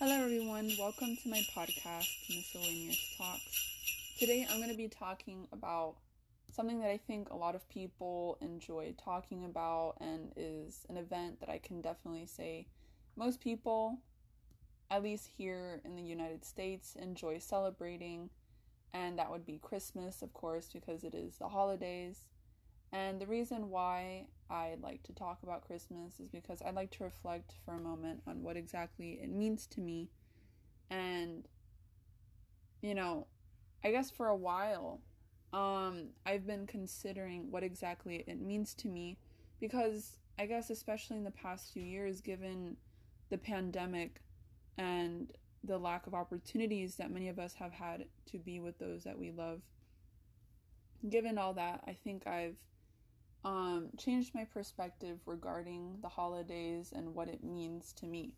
Hello, everyone. Welcome to my podcast, Miscellaneous Talks. Today, I'm going to be talking about something that I think a lot of people enjoy talking about and is an event that I can definitely say most people, at least here in the United States, enjoy celebrating. And that would be Christmas, of course, because it is the holidays. And the reason why I like to talk about Christmas is because I like to reflect for a moment on what exactly it means to me. And, you know, I guess for a while, um, I've been considering what exactly it means to me because I guess, especially in the past few years, given the pandemic and the lack of opportunities that many of us have had to be with those that we love, given all that, I think I've um, changed my perspective regarding the holidays and what it means to me.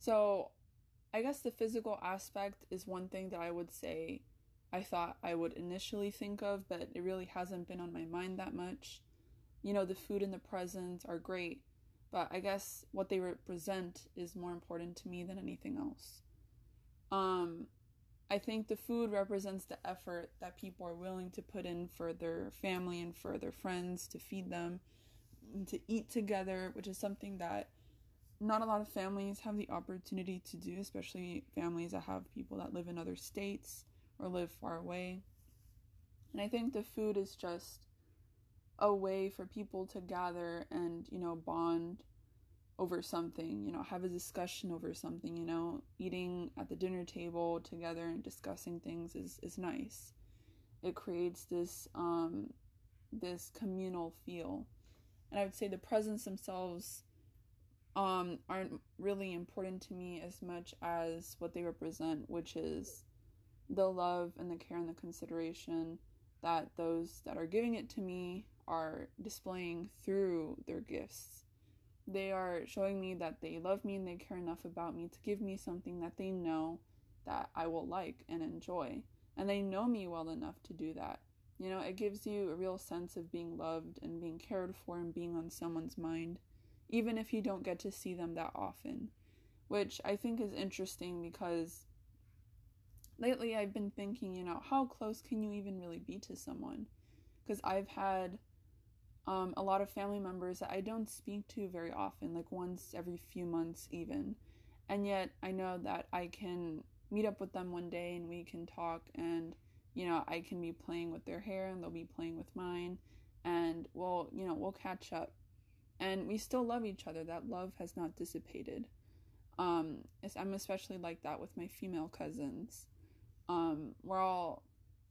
So, I guess the physical aspect is one thing that I would say I thought I would initially think of, but it really hasn't been on my mind that much. You know, the food and the presents are great, but I guess what they represent is more important to me than anything else. Um, I think the food represents the effort that people are willing to put in for their family and for their friends to feed them, and to eat together, which is something that not a lot of families have the opportunity to do, especially families that have people that live in other states or live far away. And I think the food is just a way for people to gather and, you know, bond over something, you know, have a discussion over something, you know, eating at the dinner table together and discussing things is, is nice. It creates this um this communal feel. And I would say the presents themselves um aren't really important to me as much as what they represent, which is the love and the care and the consideration that those that are giving it to me are displaying through their gifts they are showing me that they love me and they care enough about me to give me something that they know that I will like and enjoy. And they know me well enough to do that. You know, it gives you a real sense of being loved and being cared for and being on someone's mind, even if you don't get to see them that often. Which I think is interesting because lately I've been thinking, you know, how close can you even really be to someone? Because I've had um, a lot of family members that I don't speak to very often, like once every few months, even. And yet, I know that I can meet up with them one day and we can talk, and you know, I can be playing with their hair and they'll be playing with mine, and we'll, you know, we'll catch up. And we still love each other. That love has not dissipated. Um, I'm especially like that with my female cousins. Um, we're all,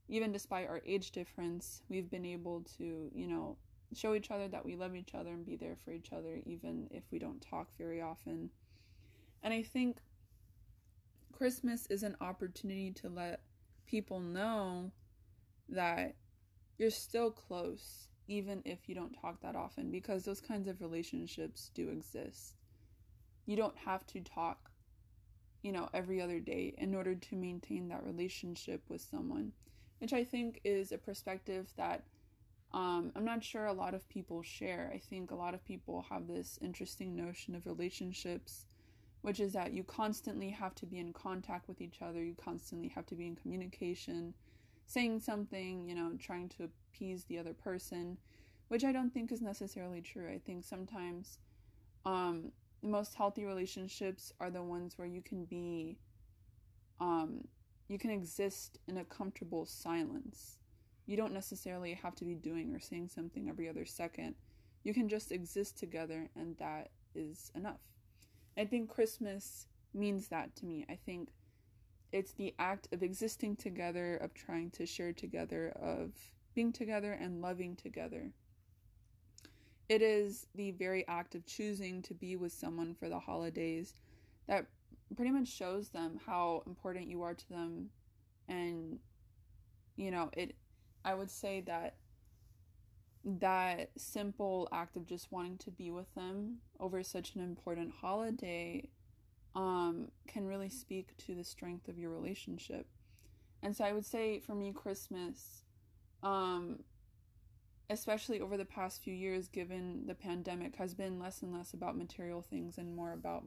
even despite our age difference, we've been able to, you know, show each other that we love each other and be there for each other, even if we don't talk very often. And I think Christmas is an opportunity to let people know that you're still close, even if you don't talk that often, because those kinds of relationships do exist. You don't have to talk, you know, every other day in order to maintain that relationship with someone, which I think is a perspective that um, I'm not sure a lot of people share. I think a lot of people have this interesting notion of relationships, which is that you constantly have to be in contact with each other, you constantly have to be in communication, saying something, you know, trying to appease the other person, which I don't think is necessarily true. I think sometimes um, the most healthy relationships are the ones where you can be, um, you can exist in a comfortable silence you don't necessarily have to be doing or saying something every other second. You can just exist together, and that is enough. I think Christmas means that to me. I think it's the act of existing together, of trying to share together, of being together and loving together. It is the very act of choosing to be with someone for the holidays that pretty much shows them how important you are to them and you know it I would say that that simple act of just wanting to be with them over such an important holiday um, can really speak to the strength of your relationship. And so I would say for me, Christmas, um, especially over the past few years, given the pandemic, has been less and less about material things and more about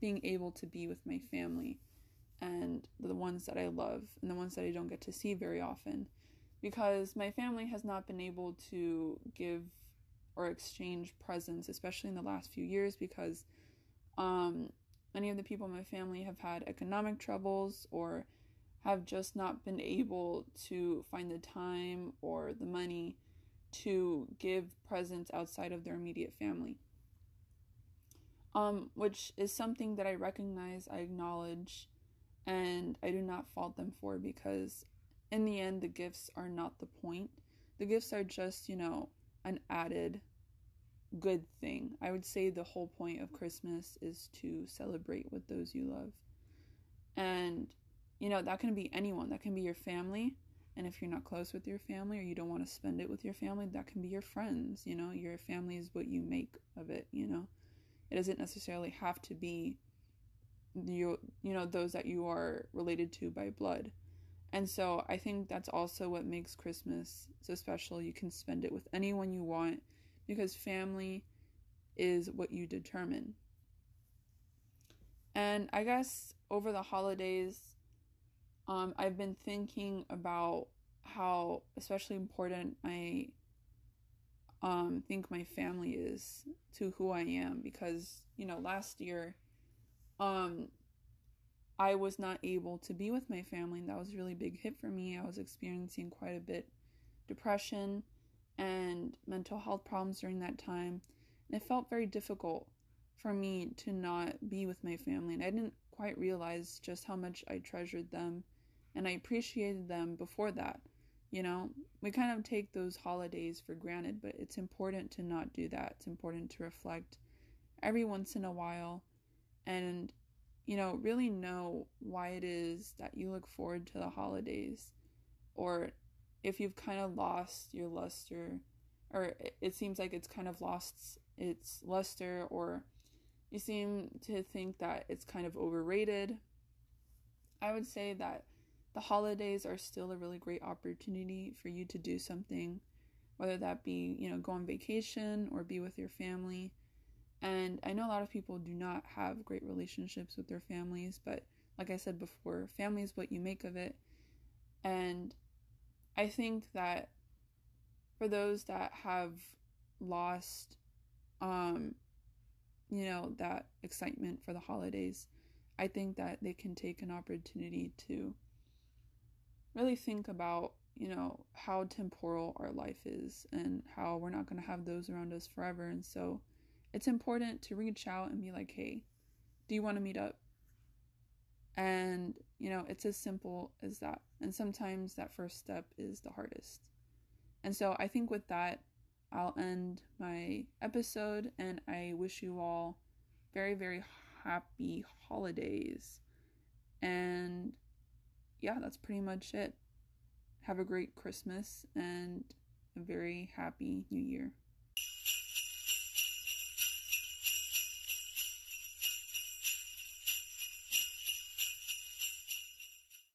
being able to be with my family and the ones that I love and the ones that I don't get to see very often because my family has not been able to give or exchange presents, especially in the last few years, because um, many of the people in my family have had economic troubles or have just not been able to find the time or the money to give presents outside of their immediate family. Um, which is something that I recognize, I acknowledge, and I do not fault them for because in the end, the gifts are not the point. The gifts are just, you know, an added good thing. I would say the whole point of Christmas is to celebrate with those you love. And, you know, that can be anyone, that can be your family. And if you're not close with your family or you don't want to spend it with your family, that can be your friends. You know, your family is what you make of it, you know. It doesn't necessarily have to be you you know those that you are related to by blood and so I think that's also what makes Christmas so special. You can spend it with anyone you want because family is what you determine. And I guess over the holidays, um, I've been thinking about how especially important I um, think my family is to who I am because you know last year um, I was not able to be with my family, and that was a really big hit for me. I was experiencing quite a bit depression and mental health problems during that time, and it felt very difficult for me to not be with my family, and I didn't quite realize just how much I treasured them and I appreciated them before that. You know, we kind of take those holidays for granted, but it's important to not do that. It's important to reflect every once in a while and you know, really know why it is that you look forward to the holidays or if you've kind of lost your luster or it seems like it's kind of lost its luster or you seem to think that it's kind of overrated. I would say that the holidays are still a really great opportunity for you to do something, whether that be, you know, go on vacation or be with your family and I know a lot of people do not have great relationships with their families, but like I said before, family is what you make of it. And I think that for those that have lost um you know that excitement for the holidays, I think that they can take an opportunity to really think about, you know, how temporal our life is and how we're not going to have those around us forever and so it's important to reach out and be like, hey, do you want to meet up? And, you know, it's as simple as that. And sometimes that first step is the hardest. And so I think with that, I'll end my episode and I wish you all very, very happy holidays. And yeah, that's pretty much it. Have a great Christmas and a very happy new year.